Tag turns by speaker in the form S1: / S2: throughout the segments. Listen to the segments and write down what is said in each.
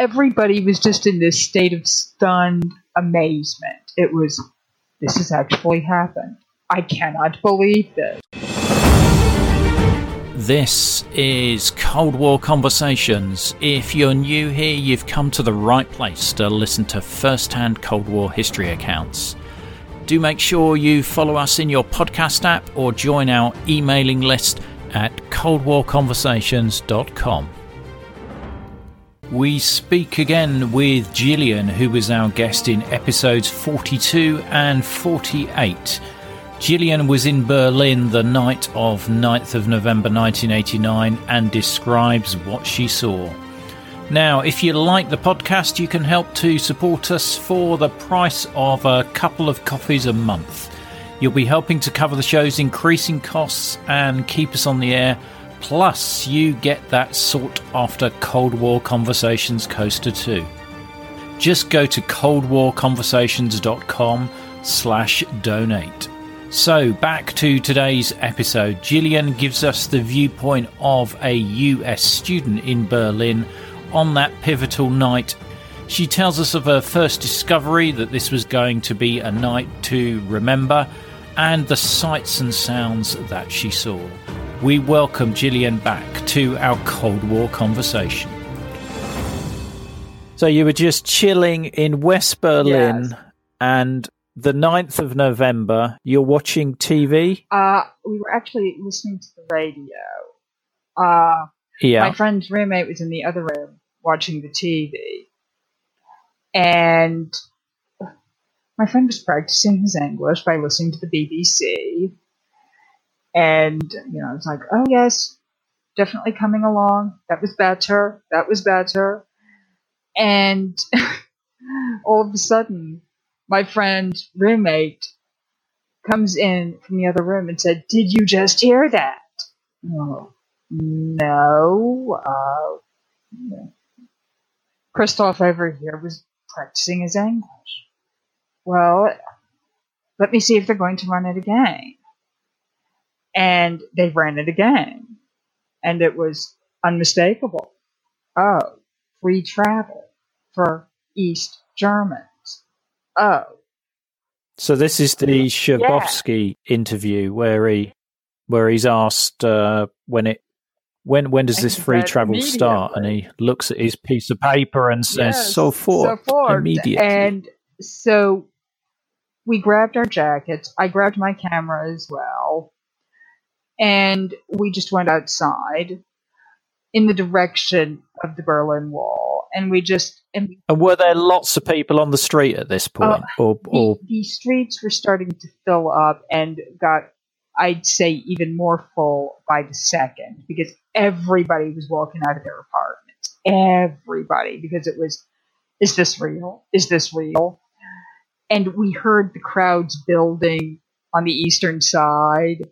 S1: everybody was just in this state of stunned amazement. It was, this has actually happened. I cannot believe this.
S2: This is Cold War Conversations. If you're new here, you've come to the right place to listen to first hand Cold War history accounts. Do make sure you follow us in your podcast app or join our emailing list at coldwarconversations.com. We speak again with Gillian, who was our guest in episodes 42 and 48. Gillian was in Berlin the night of 9th of November 1989 and describes what she saw. Now, if you like the podcast, you can help to support us for the price of a couple of coffees a month. You'll be helping to cover the show's increasing costs and keep us on the air. Plus, you get that sought after Cold War Conversations coaster too. Just go to coldwarconversations.com slash donate. So, back to today's episode. Gillian gives us the viewpoint of a US student in Berlin on that pivotal night. She tells us of her first discovery that this was going to be a night to remember and the sights and sounds that she saw. We welcome Gillian back to our Cold War conversation. So, you were just chilling in West Berlin
S1: Yes.
S2: and the 9th of November, you're watching TV?
S1: Uh, we were actually listening to the radio. Uh,
S2: Yeah.
S1: My friend's roommate was in the other room watching the TV. And my friend was practicing his English by listening to the BBC. And, you know, I was like, oh, yes, definitely coming along. That was better. That was better. And all of a sudden, my friend, roommate comes in from the other room and said, Did you just hear that? Oh, no. Uh. Christoph over here was practicing his English. Well, let me see if they're going to run it again. And they ran it again. And it was unmistakable. Oh, free travel for East Germans. Oh,
S2: So this is the Schabowski interview where he where he's asked uh, when it when when does
S1: And
S2: this free travel start and he looks at his piece of paper and says
S1: Yes,
S2: so forth
S1: forth.
S2: immediately.
S1: And so we grabbed our jackets. I grabbed my camera as well. And we just went outside in the direction of the Berlin Wall. And we just, and
S2: and were there lots of people on the street at this oh, point, or
S1: the,
S2: or
S1: the streets were starting to fill up and got, I'd say, even more full by the second because everybody was walking out of their apartments. Everybody, because it was, is this real? Is this real? And we heard the crowds building on the eastern side.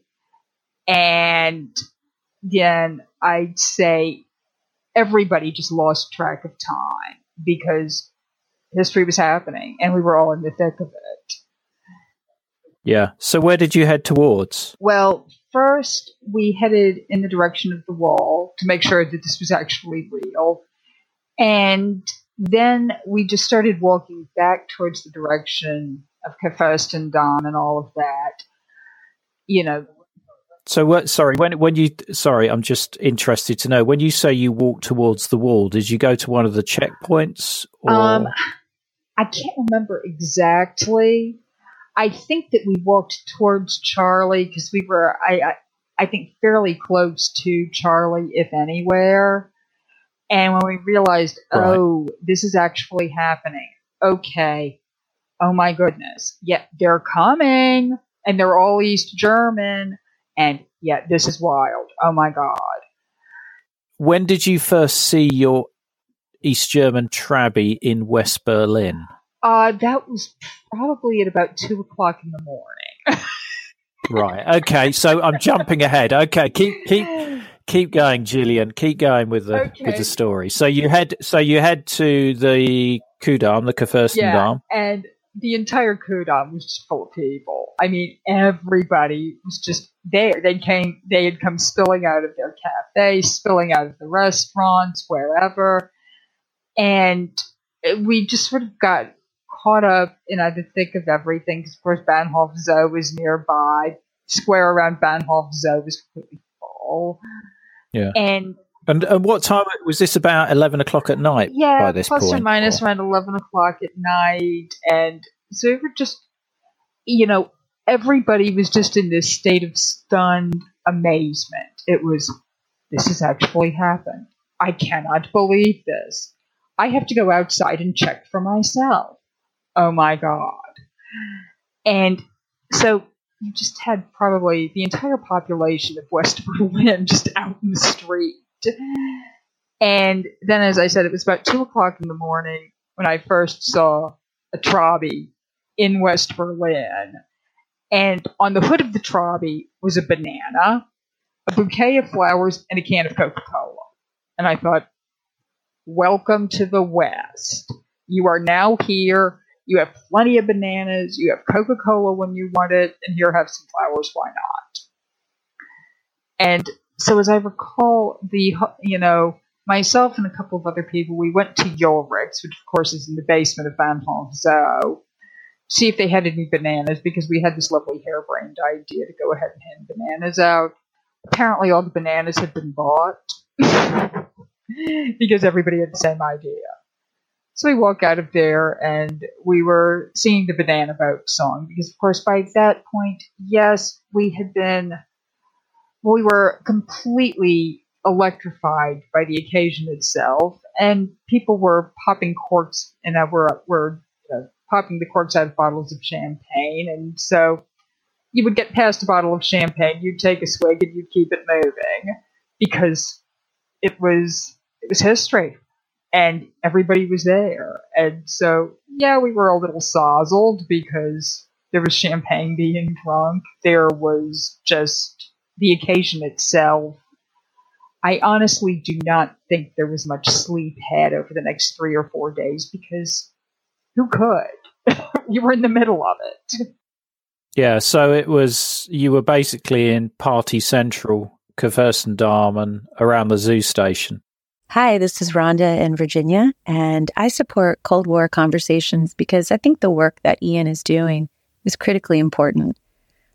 S1: And then I'd say everybody just lost track of time because history was happening and we were all in the thick of it.
S2: yeah. So where did you head towards?
S1: Well, first we headed in the direction of the wall to make sure that this was actually real. And then we just started walking back towards the direction of Kurfürstendamm and all of that. You know,
S2: So what? Sorry, when when you sorry, I'm just interested to know when you say you walked towards the wall. Did you go to one of the checkpoints? Or?
S1: Um, I can't remember exactly. I think that we walked towards Charlie because we were, I, I, I think, fairly close to Charlie, if anywhere. And when we realized,
S2: Right.
S1: oh, this is actually happening. Okay. Oh my goodness. Yeah, they're coming, and they're all East German, and yeah, this is wild. Oh my god.
S2: when did you first see your East German Trabi in West Berlin?
S1: Uh, that was probably at about two o'clock in the morning.
S2: Right. Okay. So I'm jumping ahead. Okay. Keep keep keep going, Gillian. Keep going with the with the story. So you head so you head to the Kudam, the Kurfürstendamm.
S1: and the entire Kudam was just full of people. I mean, everybody was just there. They came, they had come spilling out of their cafes, spilling out of the restaurants, wherever. And we just sort of got caught up in the thick of everything. Because of course, Bahnhof Zoo was nearby. Square around Bahnhof Zoo was completely full.
S2: Yeah.
S1: And
S2: and, and what time was this? About eleven o'clock at night.
S1: yeah,
S2: by this
S1: plus
S2: point,
S1: or minus around eleven o'clock at night, and so we were just, you know, everybody was just in this state of stunned amazement. It was, this has actually happened. I cannot believe this. I have to go outside and check for myself. Oh my god! And so you just had probably the entire population of West Berlin just out in the street. And then, as I said, it was about two o'clock in the morning when I first saw a Trabi in West Berlin. And on the hood of the Trabi was a banana, a bouquet of flowers, and a can of Coca Cola. And I thought, welcome to the West. You are now here. You have plenty of bananas. You have Coca Cola when you want it. And here, have some flowers. Why not? And so, as I recall, the, you know, myself and a couple of other people, we went to Ullrich's, which of course is in the basement of Van Bahnhof Zoo, see if they had any bananas because we had this lovely harebrained idea to go ahead and hand bananas out. Apparently, all the bananas had been bought because everybody had the same idea. So we walk out of there and we were singing the Banana Boat song because, of course, by that point, yes, we had been, we were completely electrified by the occasion itself, and people were popping corks and uh, were were uh, popping the corks out of bottles of champagne, and so you would get past a bottle of champagne, you'd take a swig, and you'd keep it moving because it was it was history, and everybody was there, and so yeah, we were a little sozzled because there was champagne being drunk, there was just the occasion itself I honestly do not think there was much sleep had over the next three or four days because who could? you were in the middle of it.
S2: Yeah, so it was you were basically in Party Central, Kurfürstendamm, and around the zoo station.
S3: Hi, this is Rhonda in Virginia, and I support Cold War conversations because I think the work that Ian is doing is critically important.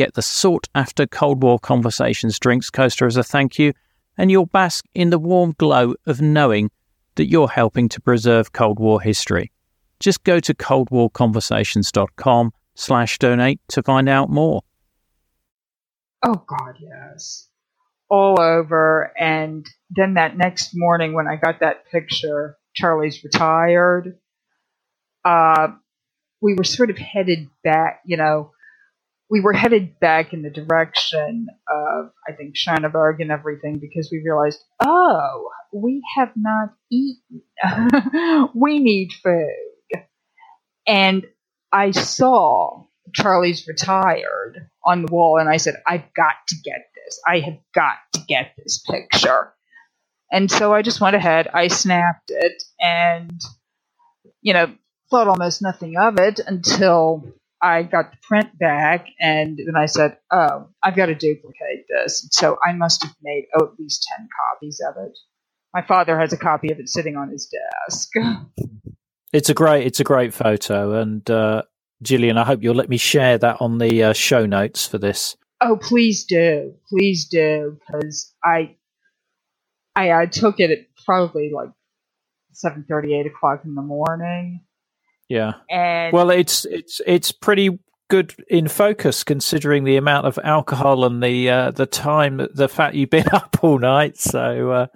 S2: get the sought after Cold War Conversations drinks coaster as a thank you and you'll bask in the warm glow of knowing that you're helping to preserve Cold War history. Just go to coldwarconversations.com slash donate to find out more.
S1: Oh God, yes. All over. And then that next morning when I got that picture, Charlie's retired. Uh, we were sort of headed back, you know, we were headed back in the direction of, I think, Schöneberg and everything because we realized, oh, we have not eaten. we need food. And I saw Charlie's retired on the wall, and I said, I've got to get this. I have got to get this picture. And so I just went ahead, I snapped it, and, you know, thought almost nothing of it until I got the print back, and then I said, "Oh, I've got to duplicate this." So I must have made oh, at least ten copies of it. My father has a copy of it sitting on his desk.
S2: It's a great, it's a great photo, and uh, Gillian, I hope you'll let me share that on the uh, show notes for this.
S1: Oh, please do, please do, because I, I, I took it at probably like seven thirty, eight o'clock in the morning
S2: yeah.
S1: And
S2: well, it's it's it's pretty good in focus considering the amount of alcohol and the uh, the time, the fact you've been up all night. So, uh,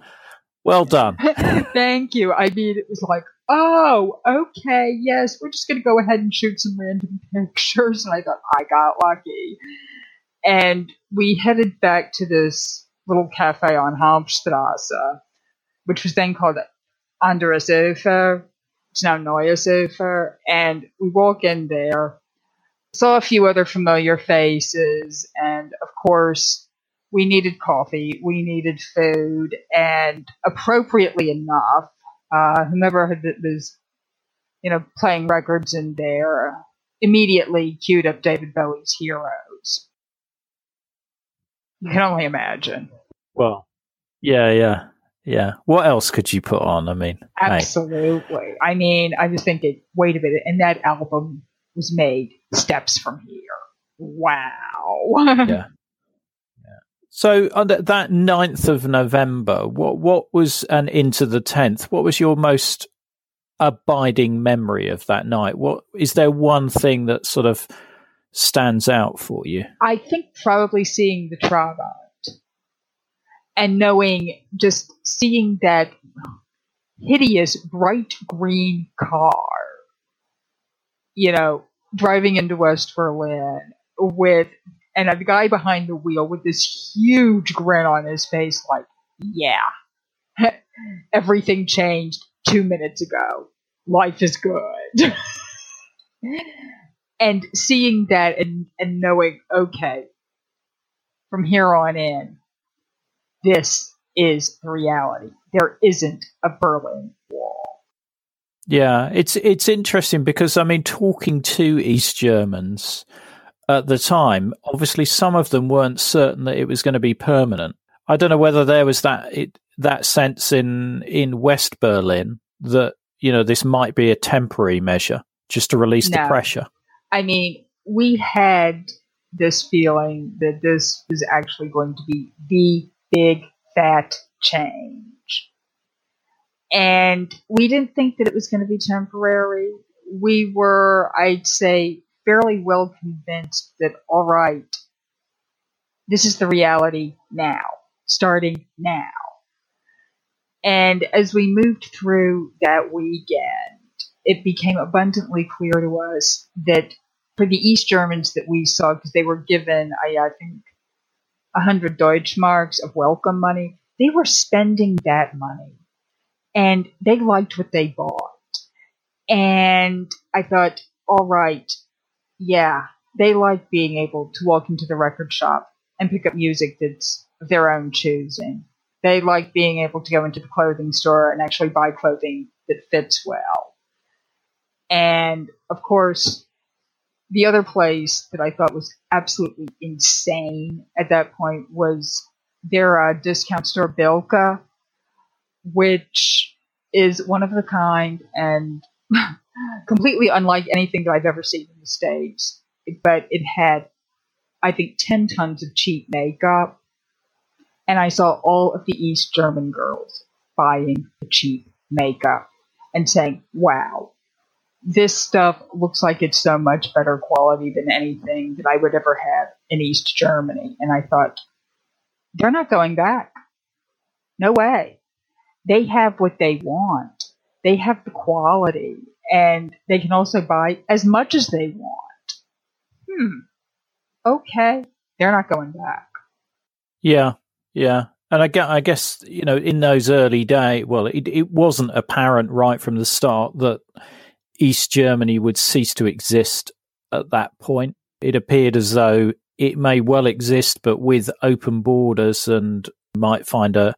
S2: well done.
S1: Thank you. I mean, it was like, oh, okay, yes, we're just going to go ahead and shoot some random pictures. And I thought I got lucky. And we headed back to this little cafe on Hauptstrasse, which was then called under a sofa. It's now Neue Sofa. And we walk in there, saw a few other familiar faces, and of course, we needed coffee, we needed food, and appropriately enough, uh, whomever had, was, you know, playing records in there immediately queued up David Bowie's Heroes. You can only imagine.
S2: Well, yeah, yeah, yeah. What else could you put on? I mean,
S1: absolutely. Hey. I mean, I was thinking, wait a minute, and that album was made steps from here. Wow.
S2: yeah. So on that 9th of November, what what was and into the 10th, what was your most abiding memory of that night? What is there one thing that sort of stands out for you?
S1: I think probably seeing the Trabant and knowing just seeing that hideous bright green car, you know, driving into West Berlin with and a guy behind the wheel with this huge grin on his face, like, yeah, everything changed two minutes ago. Life is good. and seeing that and, and knowing, okay, from here on in, this is the reality. There isn't a Berlin Wall.
S2: Yeah, it's it's interesting because I mean, talking to East Germans, at the time, obviously some of them weren't certain that it was going to be permanent. I don't know whether there was that it, that sense in in West Berlin that you know this might be a temporary measure just to release no. the pressure.
S1: I mean, we had this feeling that this was actually going to be the big fat change. And we didn't think that it was going to be temporary. We were, I'd say, fairly well convinced that, all right, this is the reality now, starting now. And as we moved through that weekend, it became abundantly clear to us that for the East Germans that we saw, because they were given, I, I think, 100 Deutschmarks of welcome money, they were spending that money. And they liked what they bought. And I thought, all right, yeah, they like being able to walk into the record shop and pick up music that's of their own choosing. They like being able to go into the clothing store and actually buy clothing that fits well. And of course, the other place that I thought was absolutely insane at that point was their uh, discount store Bilka, which is one of a kind and completely unlike anything that I've ever seen in the States. But it had, I think, 10 tons of cheap makeup. And I saw all of the East German girls buying the cheap makeup and saying, wow, this stuff looks like it's so much better quality than anything that I would ever have in East Germany. And I thought, they're not going back. No way. They have what they want. They have the quality and they can also buy as much as they want. Hmm. Okay. They're not going back.
S2: Yeah. Yeah. And I guess, I guess, you know, in those early days, well, it, it wasn't apparent right from the start that East Germany would cease to exist at that point. It appeared as though it may well exist, but with open borders and might find a,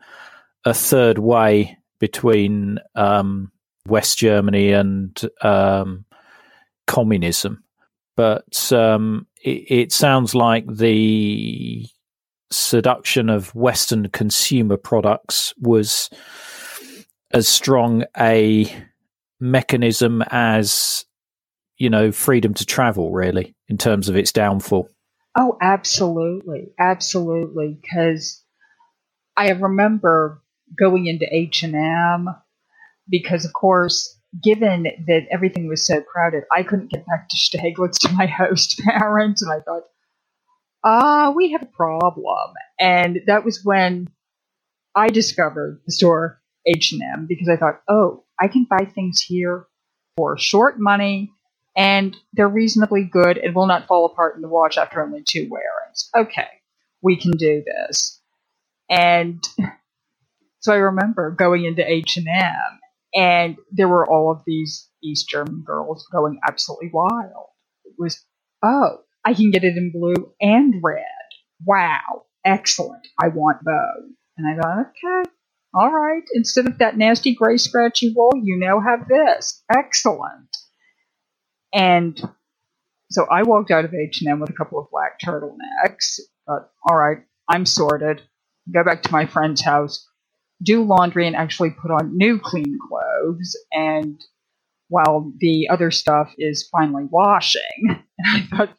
S2: a third way between um, West Germany and um, communism. But um, it, it sounds like the seduction of Western consumer products was as strong a mechanism as you know freedom to travel really in terms of its downfall.
S1: Oh absolutely. Absolutely. Because i remember going into h&m because, of course, given that everything was so crowded, I couldn't get back to Steglitz to my host parents, and I thought, ah, we have a problem. And that was when I discovered the store H&M because I thought, oh, I can buy things here for short money and they're reasonably good and will not fall apart in the wash after only two wearings. Okay, we can do this. And so I remember going into H&M And there were all of these East German girls going absolutely wild. It was, oh, I can get it in blue and red. Wow, excellent. I want both. And I thought, okay, all right. Instead of that nasty gray scratchy wool, you now have this. Excellent. And so I walked out of H&M with a couple of black turtlenecks. But all right, I'm sorted. Go back to my friend's house, do laundry, and actually put on new clean clothes. And while the other stuff is finally washing, and I thought,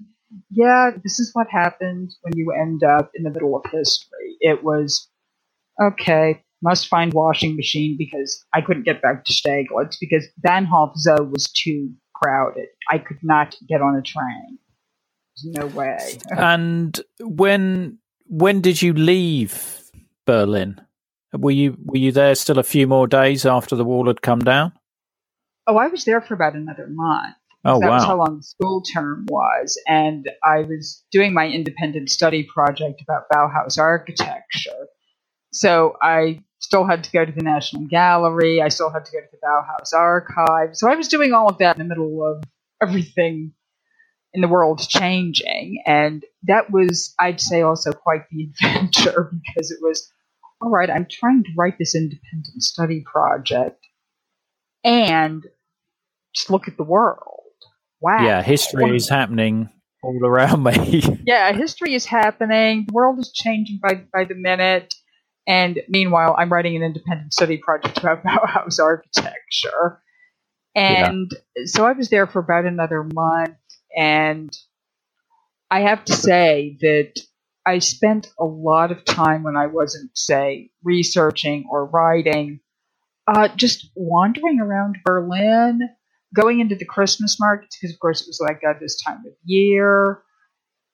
S1: yeah, this is what happens when you end up in the middle of history. It was okay. Must find washing machine because I couldn't get back to Steglitz because Bahnhof Zoo was too crowded. I could not get on a train. There's no way.
S2: and when when did you leave Berlin? Were you were you there still a few more days after the wall had come down?
S1: Oh, I was there for about another month.
S2: Oh,
S1: that
S2: wow.
S1: was how long the school term was. And I was doing my independent study project about Bauhaus architecture. So I still had to go to the National Gallery. I still had to go to the Bauhaus archive. So I was doing all of that in the middle of everything in the world changing. And that was, I'd say, also quite the adventure because it was, all right, I'm trying to write this independent study project and just look at the world. Wow.
S2: Yeah, history is happening all around me.
S1: yeah, history is happening. The world is changing by by the minute. And meanwhile, I'm writing an independent study project about Bauhaus architecture. And so I was there for about another month. And I have to say that I spent a lot of time when I wasn't, say, researching or writing, uh, just wandering around Berlin, going into the Christmas markets, because of course it was like that this time of year,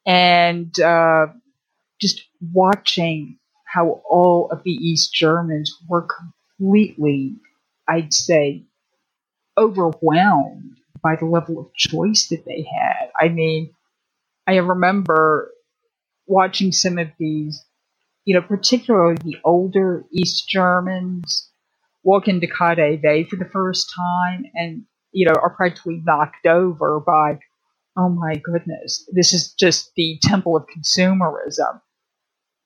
S1: and uh, just watching how all of the East Germans were completely, I'd say, overwhelmed by the level of choice that they had. I mean, I remember watching some of these, you know, particularly the older East Germans walk into KaDeWe for the first time and, you know, are practically knocked over by, oh my goodness, this is just the temple of consumerism.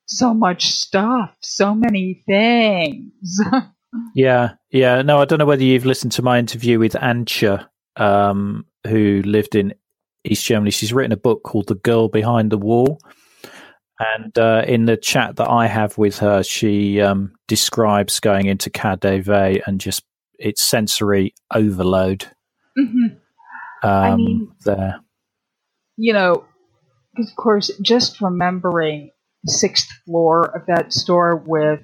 S1: So much stuff, so many things.
S2: yeah, yeah. No, I don't know whether you've listened to my interview with Antje, um, who lived in East Germany. She's written a book called The Girl Behind the Wall. And uh, in the chat that I have with her, she um, describes going into KaDeWe and just its sensory overload.
S1: Mm-hmm.
S2: Um,
S1: I mean,
S2: there.
S1: You know, of course, just remembering the sixth floor of that store with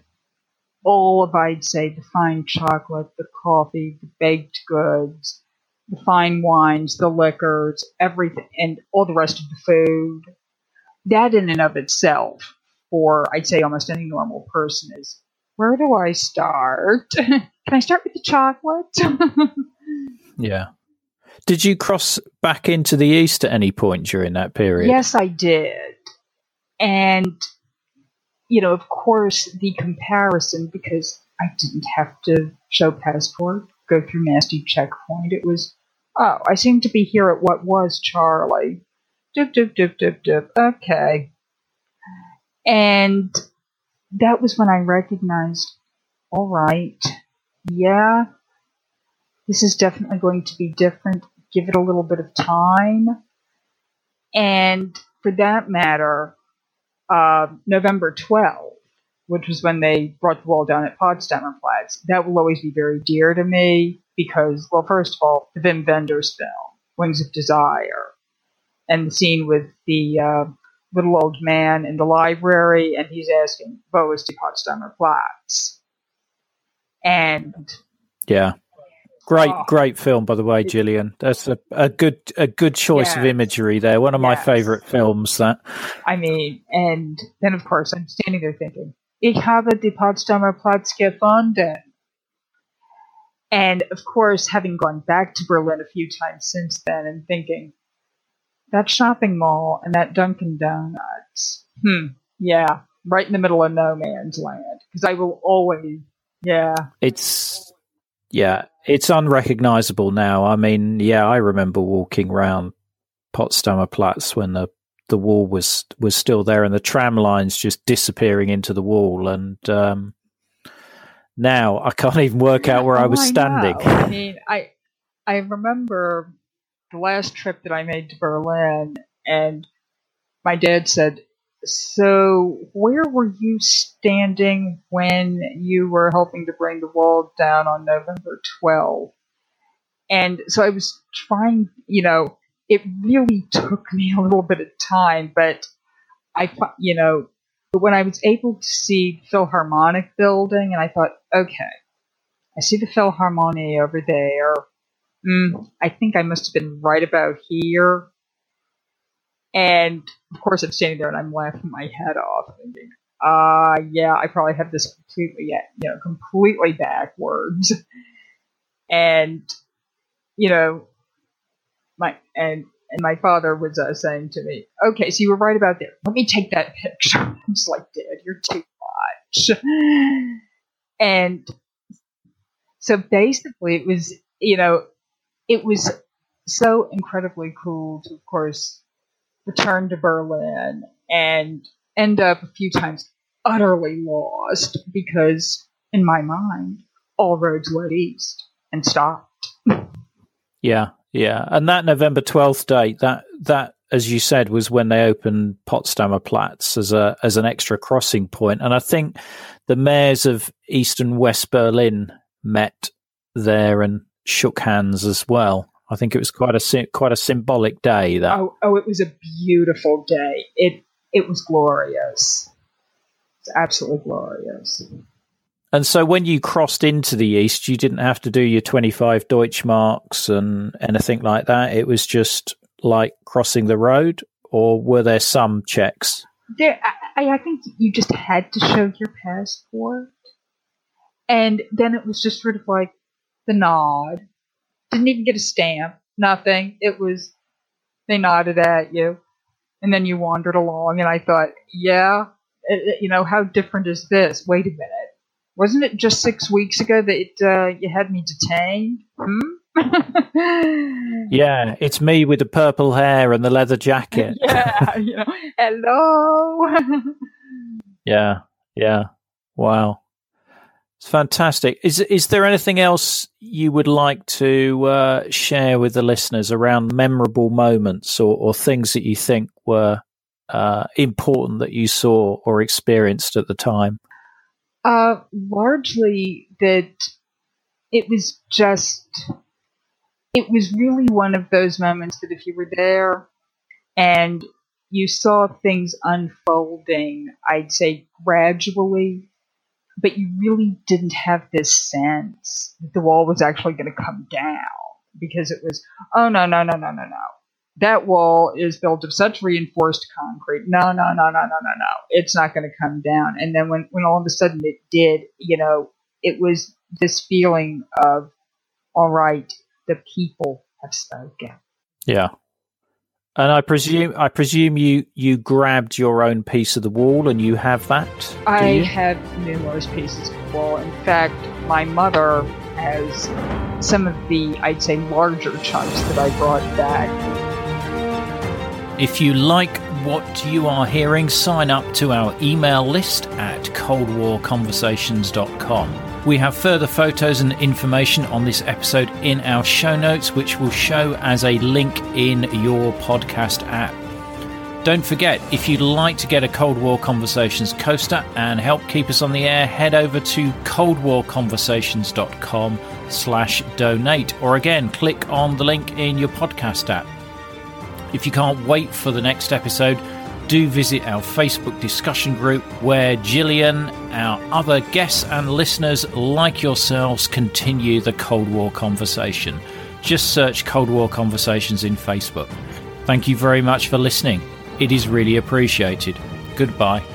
S1: all of, I'd say, the fine chocolate, the coffee, the baked goods, the fine wines, the liquors, everything, and all the rest of the food. That in and of itself, for I'd say almost any normal person, is where do I start? Can I start with the chocolate?
S2: yeah. Did you cross back into the east at any point during that period?
S1: Yes, I did. And, you know, of course, the comparison, because I didn't have to show passport, go through nasty checkpoint. It was, oh, I seem to be here at what was Charlie. Dip, dip, dip, dip, dip. Okay. And that was when I recognized, all right, yeah, this is definitely going to be different. Give it a little bit of time. And for that matter, uh, November 12th, which was when they brought the wall down at Potsdamer Platz, that will always be very dear to me because, well, first of all, the Wim Wenders film, Wings of Desire, and the scene with the uh, little old man in the library, and he's asking, Wo ist die Potsdamer Platz? And
S2: yeah. Great,
S1: Oh.
S2: great film, by the way, Gillian. That's a, a good, a good choice of imagery there. One of my favourite films. That
S1: I mean, and then of course I'm standing there thinking, Ich habe die Potsdamer Platz gefunden. And of course, having gone back to Berlin a few times since then and thinking, that shopping mall and that Dunkin' Donuts, hmm, yeah, right in the middle of no man's land. Because I will always, yeah,
S2: it's, yeah, it's unrecognizable now. I mean, yeah, I remember walking around Potsdamer Platz when the the wall was was still there and the tram lines just disappearing into the wall and um, now I can't even work out where oh, I was standing.
S1: I, I mean, I I remember the last trip that I made to Berlin and my dad said, "So, where were you standing when you were helping to bring the wall down on November 12?" And so I was trying, you know, it really took me a little bit of time, but I, you know, when I was able to see Philharmonic building, and I thought, okay, I see the Philharmonie over there. Mm, I think I must have been right about here. And of course, I'm standing there and I'm laughing my head off, thinking, uh, yeah, I probably have this completely, you know, completely backwards. And, you know, my and and my father was uh, saying to me, "Okay, so you were right about there. Let me take that picture." I'm just like, "Dad, you're too much." and so basically, it was you know, it was so incredibly cool to, of course, return to Berlin and end up a few times utterly lost because, in my mind, all roads led east and stopped.
S2: Yeah, yeah, and that November twelfth date, that that as you said, was when they opened Potsdamer Platz as a as an extra crossing point, and I think the mayors of East and West Berlin met there and shook hands as well. I think it was quite a quite a symbolic day. That
S1: oh, oh, it was a beautiful day. It it was glorious. It's absolutely glorious.
S2: And so when you crossed into the east, you didn't have to do your 25 Deutschmarks and anything like that. It was just like crossing the road, or were there some checks?
S1: There, I, I think you just had to show your passport. And then it was just sort of like the nod. Didn't even get a stamp, nothing. It was, they nodded at you. And then you wandered along, and I thought, yeah, it, you know, how different is this? Wait a minute wasn't it just six weeks ago that uh, you had me detained? Hmm?
S2: yeah, it's me with the purple hair and the leather jacket.
S1: yeah, you know, hello.
S2: yeah, yeah. Wow. It's fantastic. Is is there anything else you would like to uh, share with the listeners around memorable moments or, or things that you think were uh, important that you saw or experienced at the time?
S1: Uh, largely that it was just, it was really one of those moments that if you were there and you saw things unfolding, I'd say gradually, but you really didn't have this sense that the wall was actually going to come down because it was, oh, no, no, no, no, no, no that wall is built of such reinforced concrete. No, no, no, no, no, no, no. It's not going to come down. And then when, when all of a sudden it did, you know, it was this feeling of, all right, the people have spoken.
S2: Yeah. And I presume I presume you you grabbed your own piece of the wall and you have that.
S1: I have numerous pieces of the wall. In fact, my mother has some of the I'd say larger chunks that I brought back
S2: if you like what you are hearing, sign up to our email list at coldwarconversations.com. We have further photos and information on this episode in our show notes, which will show as a link in your podcast app. Don't forget, if you'd like to get a Cold War Conversations coaster and help keep us on the air, head over to coldwarconversations.com slash donate, or again, click on the link in your podcast app. If you can't wait for the next episode, do visit our Facebook discussion group where Gillian, our other guests, and listeners like yourselves continue the Cold War conversation. Just search Cold War Conversations in Facebook. Thank you very much for listening. It is really appreciated. Goodbye.